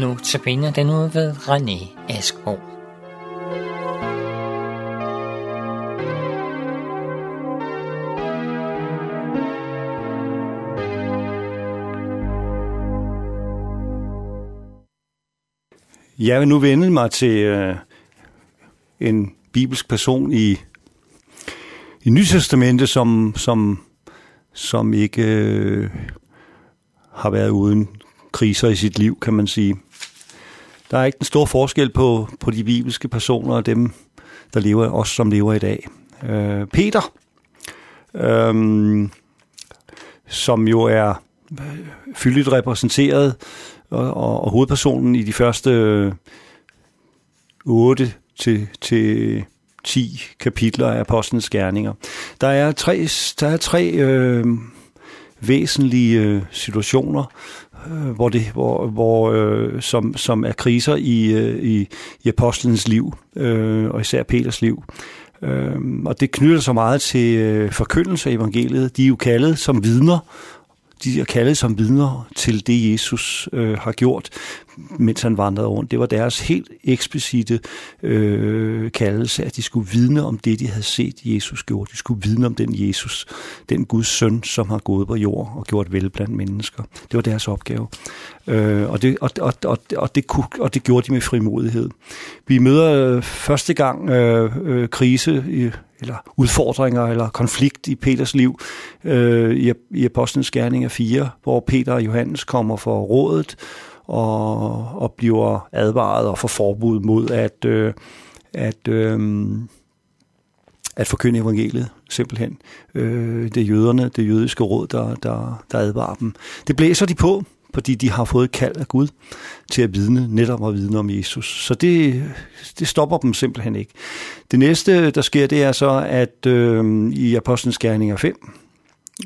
Nu tabiner den ud ved René Askbo. Jeg vil nu vende mig til øh, en bibelsk person i, i Nytestamentet, som, som, som ikke øh, har været uden kriser i sit liv, kan man sige. Der er ikke en stor forskel på, på de bibelske personer og dem, der lever, os som lever i dag. Øh, Peter, øh, som jo er øh, fyldigt repræsenteret, og, og, og hovedpersonen i de første øh, 8 til, til 10 kapitler af Apostlenes Gerninger. Der er tre, der er tre øh, væsentlige øh, situationer, Øh, hvor det, hvor, hvor, øh, som, som er kriser i, øh, i, i apostlenes liv, øh, og især Peters liv. Øh, og det knytter sig meget til øh, forkyndelse af evangeliet. De er jo kaldet som vidner, de er kaldet som vidner til det, Jesus øh, har gjort, mens han vandrede rundt. Det var deres helt eksplicite øh, kaldelse, at de skulle vidne om det, de havde set Jesus gjort. De skulle vidne om den Jesus, den Guds søn, som har gået på jord og gjort vel blandt mennesker. Det var deres opgave. Øh, og, det, og, og, og, og, det kunne, og det gjorde de med frimodighed. Vi møder øh, første gang øh, øh, krise i eller udfordringer eller konflikt i Peters liv øh, i, i Apostlenes Gerninger 4, hvor Peter og Johannes kommer for rådet og, og bliver advaret og får forbud mod at, øh, at, øh, at forkynde evangeliet, simpelthen. Øh, det er jøderne, det jødiske råd, der, der, der advarer dem. Det blæser de på, fordi de har fået kald af Gud til at vidne, netop at vidne om Jesus. Så det, det stopper dem simpelthen ikke. Det næste, der sker, det er så, at øh, i Apostlenes Gerninger 5,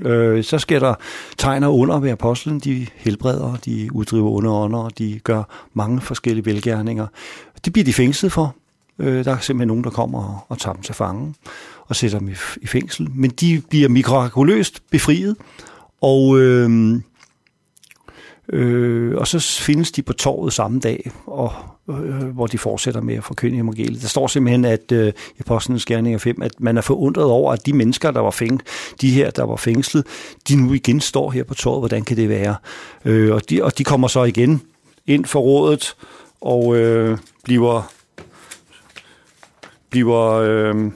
øh, så sker der tegner under ved apostlen. De helbreder, de uddriver underånder, de gør mange forskellige velgærninger. Det bliver de fængslet for. Øh, der er simpelthen nogen, der kommer og, og tager dem til fange og sætter dem i, i fængsel. Men de bliver mirakuløst befriet, og... Øh, Øh, og så findes de på torvet samme dag, og, øh, hvor de fortsætter med at forkynde evangeliet. Der står simpelthen, at øh, i Apostlenes Gerninger 5, at man er forundret over, at de mennesker, der var fæng, de her, der var fængslet, de nu igen står her på torvet. Hvordan kan det være? Øh, og, de, og de kommer så igen ind for rådet og øh, bliver bliver øh,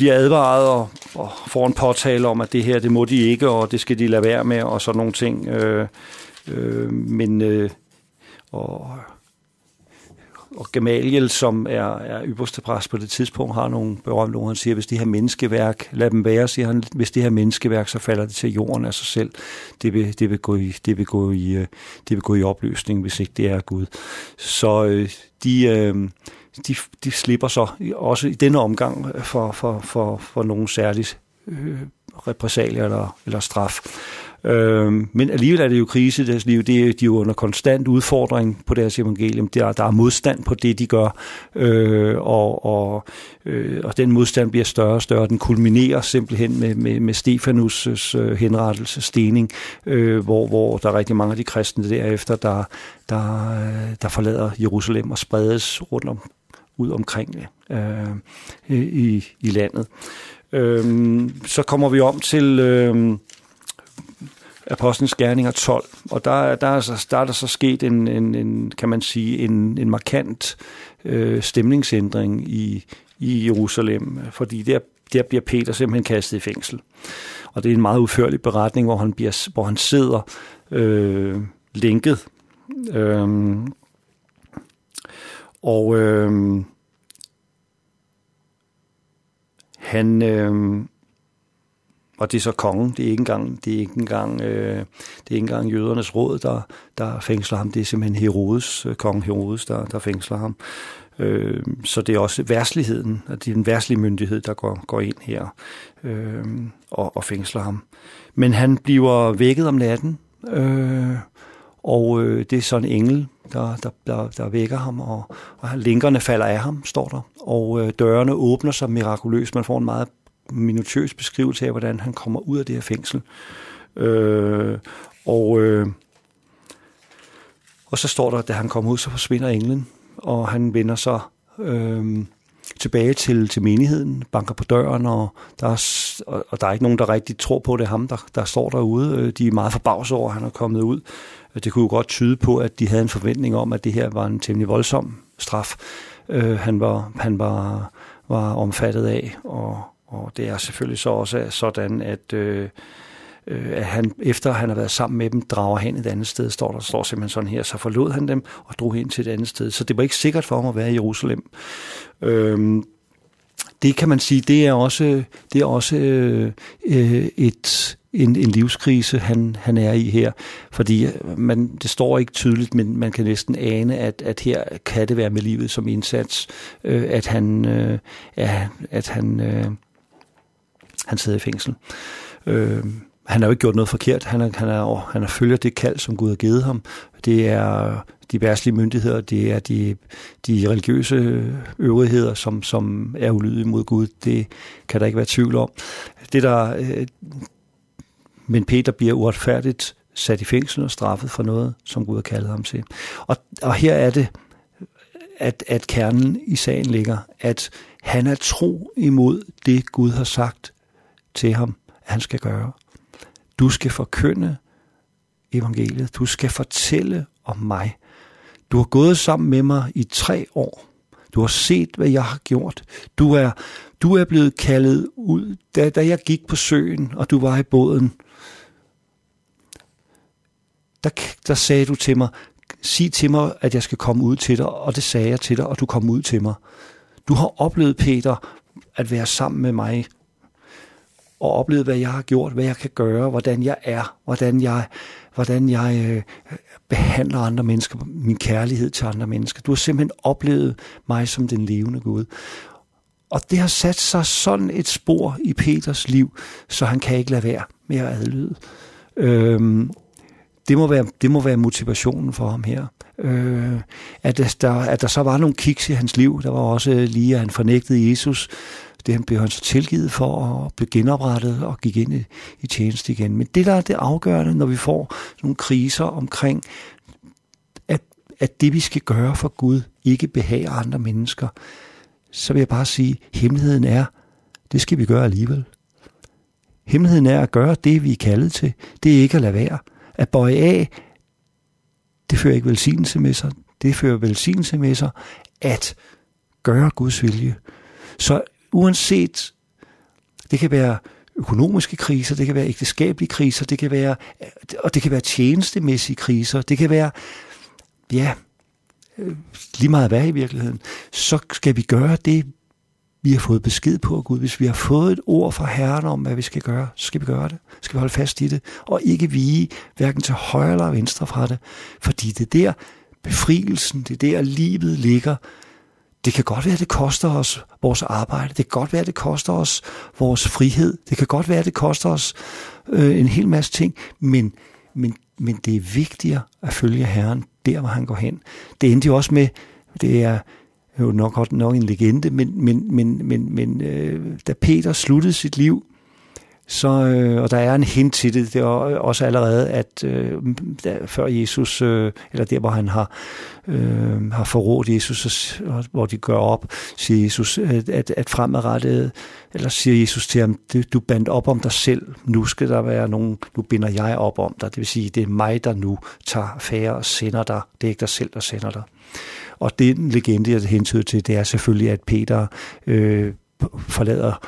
bliver advaret og, og får en påtale om, at det her, det må de ikke, og det skal de lade være med, og sådan nogle ting. Øh, øh, men øh, og, og Gamaliel, som er, er ypperste præst på det tidspunkt, har nogle berømte ord. Han siger, hvis det her menneskeværk, lad dem være, siger han, hvis det her menneskeværk, så falder det til jorden af sig selv. Det vil, det vil, gå, i, det vil, gå, i, øh, det vil gå i opløsning, hvis ikke det er Gud. Så øh, de... Øh, de, de slipper så også i denne omgang for, for, for, for nogle særligt øh, repræsalier eller, eller straf. Øh, men alligevel er det jo krise i deres liv. Det er, de er jo under konstant udfordring på deres evangelium. Der, der er modstand på det, de gør, øh, og, og, øh, og den modstand bliver større og større. Den kulminerer simpelthen med, med, med Stefanus' øh, henrettelse, stening, øh, hvor, hvor der er rigtig mange af de kristne derefter, der, der, øh, der forlader Jerusalem og spredes rundt om, ud omkring øh, øh, i, i landet. Øh, så kommer vi om til øh, Apostlenes Gerninger 12, og der, der, er, så, der er der så sket en, en, en kan man sige, en, en markant øh, stemningsændring i, i Jerusalem, fordi der, der bliver Peter simpelthen kastet i fængsel. Og det er en meget udførlig beretning, hvor han, bliver, hvor han sidder øh, lænket. Øh, og øh, han, øh, og det er så kongen, det er ikke engang, det er ikke engang, øh, det er ikke engang jødernes råd, der, der fængsler ham, det er simpelthen Herodes, øh, kong Herodes, der, der fængsler ham. Øh, så det er også værsligheden, at det er den værslige myndighed, der går, går ind her øh, og, og fængsler ham. Men han bliver vækket om natten, øh, og øh, det er sådan en engel, der, der, der, der vækker ham, og, og linkerne falder af ham, står der. Og øh, dørene åbner sig mirakuløst. Man får en meget minutiøs beskrivelse af, hvordan han kommer ud af det her fængsel. Øh, og, øh, Og så står der, da han kommer ud, så forsvinder englen, og han vender så øh, tilbage til, til menigheden, banker på døren, og der, er, og, og der er ikke nogen, der rigtig tror på, det er ham, der, der står derude. Øh, de er meget forbavset over, at han er kommet ud. Øh, det kunne jo godt tyde på, at de havde en forventning om, at det her var en temmelig voldsom straf, øh, han, var, han var, var omfattet af, og, og det er selvfølgelig så også sådan, at, øh, øh, at han, efter han har været sammen med dem, drager hen et andet sted, står der står simpelthen sådan her, så forlod han dem og drog hen til et andet sted. Så det var ikke sikkert for ham at være i Jerusalem. Øh, det kan man sige, det er også, det er også øh, øh et, en, en livskrise, han, han er i her. Fordi øh, man, det står ikke tydeligt, men man kan næsten ane, at, at her kan det være med livet som indsats, øh, at han, øh, at han, øh, han sidder i fængsel. Øh, han har jo ikke gjort noget forkert. Han er, han er, han er følger det kald, som Gud har givet ham. Det er de værtslige myndigheder, det er de, de religiøse øvrigheder, som, som er ulydige mod Gud. Det kan der ikke være tvivl om. Det der, øh, men Peter bliver uretfærdigt sat i fængsel og straffet for noget, som Gud har kaldet ham til. Og, og her er det, at, at kernen i sagen ligger, at han er tro imod det, Gud har sagt til ham, at han skal gøre. Du skal forkynde evangeliet. Du skal fortælle om mig. Du har gået sammen med mig i tre år. Du har set, hvad jeg har gjort. Du er, du er blevet kaldet ud, da, da jeg gik på søen, og du var i båden. Der, der sagde du til mig, sig til mig, at jeg skal komme ud til dig, og det sagde jeg til dig, og du kom ud til mig. Du har oplevet, Peter, at være sammen med mig og oplevet, hvad jeg har gjort, hvad jeg kan gøre, hvordan jeg er, hvordan jeg, hvordan jeg øh, behandler andre mennesker, min kærlighed til andre mennesker. Du har simpelthen oplevet mig som den levende Gud. Og det har sat sig sådan et spor i Peters liv, så han kan ikke lade være med at adlyde. Øhm, det, må være, det må være motivationen for ham her. Øh, at, der, at der så var nogle kiks i hans liv. Der var også øh, lige, at han fornægtede Jesus det blev han så tilgivet for og blev genoprettet og gik ind i, i tjeneste igen. Men det, der er det afgørende, når vi får nogle kriser omkring, at, at det, vi skal gøre for Gud, ikke behager andre mennesker, så vil jeg bare sige, at hemmeligheden er, det skal vi gøre alligevel. Hemmeligheden er at gøre det, vi er kaldet til. Det er ikke at lade være. At bøje af, det fører ikke velsignelse med sig. Det fører velsignelse med sig at gøre Guds vilje. Så uanset, det kan være økonomiske kriser, det kan være ægteskabelige kriser, det kan være, øh, og det kan være tjenestemæssige kriser, det kan være, ja, øh, lige meget hvad i virkeligheden, så skal vi gøre det, vi har fået besked på Gud. Hvis vi har fået et ord fra Herren om, hvad vi skal gøre, så skal vi gøre det. Så skal vi holde fast i det, og ikke vige hverken til højre eller venstre fra det. Fordi det er der befrielsen, det er der livet ligger, det kan godt være, at det koster os vores arbejde. Det kan godt være, at det koster os vores frihed. Det kan godt være, at det koster os øh, en hel masse ting. Men, men, men det er vigtigere at følge Herren der, hvor han går hen. Det endte jo også med, det er jo nok, nok en legende, men, men, men, men, men øh, da Peter sluttede sit liv, så, øh, og der er en hint til det, det er også allerede, at øh, der, før Jesus, øh, eller der hvor han har, øh, har forrådt Jesus, og, hvor de gør op, siger Jesus, at, at fremadrettet, eller siger Jesus til ham, du bandt op om dig selv, nu skal der være nogen, nu binder jeg op om dig, det vil sige, det er mig, der nu tager færre og sender dig, det er ikke dig selv, der sender dig. Og den legende, jeg hentyder til, det er selvfølgelig, at Peter øh, forlader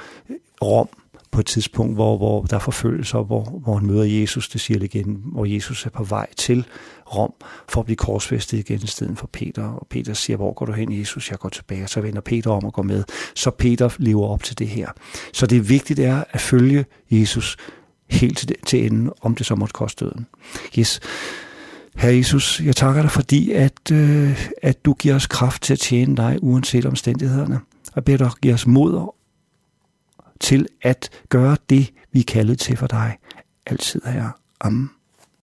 Rom, på et tidspunkt, hvor, hvor der er forfølgelse, og hvor, hvor han møder Jesus, det siger det igen, hvor Jesus er på vej til Rom for at blive korsfæstet igen i stedet for Peter. Og Peter siger, hvor går du hen, Jesus? Jeg går tilbage. Så vender Peter om og går med. Så Peter lever op til det her. Så det vigtige er at følge Jesus helt til, til enden, om det så måtte koste døden. Yes. Herre Jesus, jeg takker dig, fordi at, øh, at du giver os kraft til at tjene dig, uanset omstændighederne. Og beder dig, give os mod til at gøre det, vi er kaldet til for dig. Altid, her. Amen.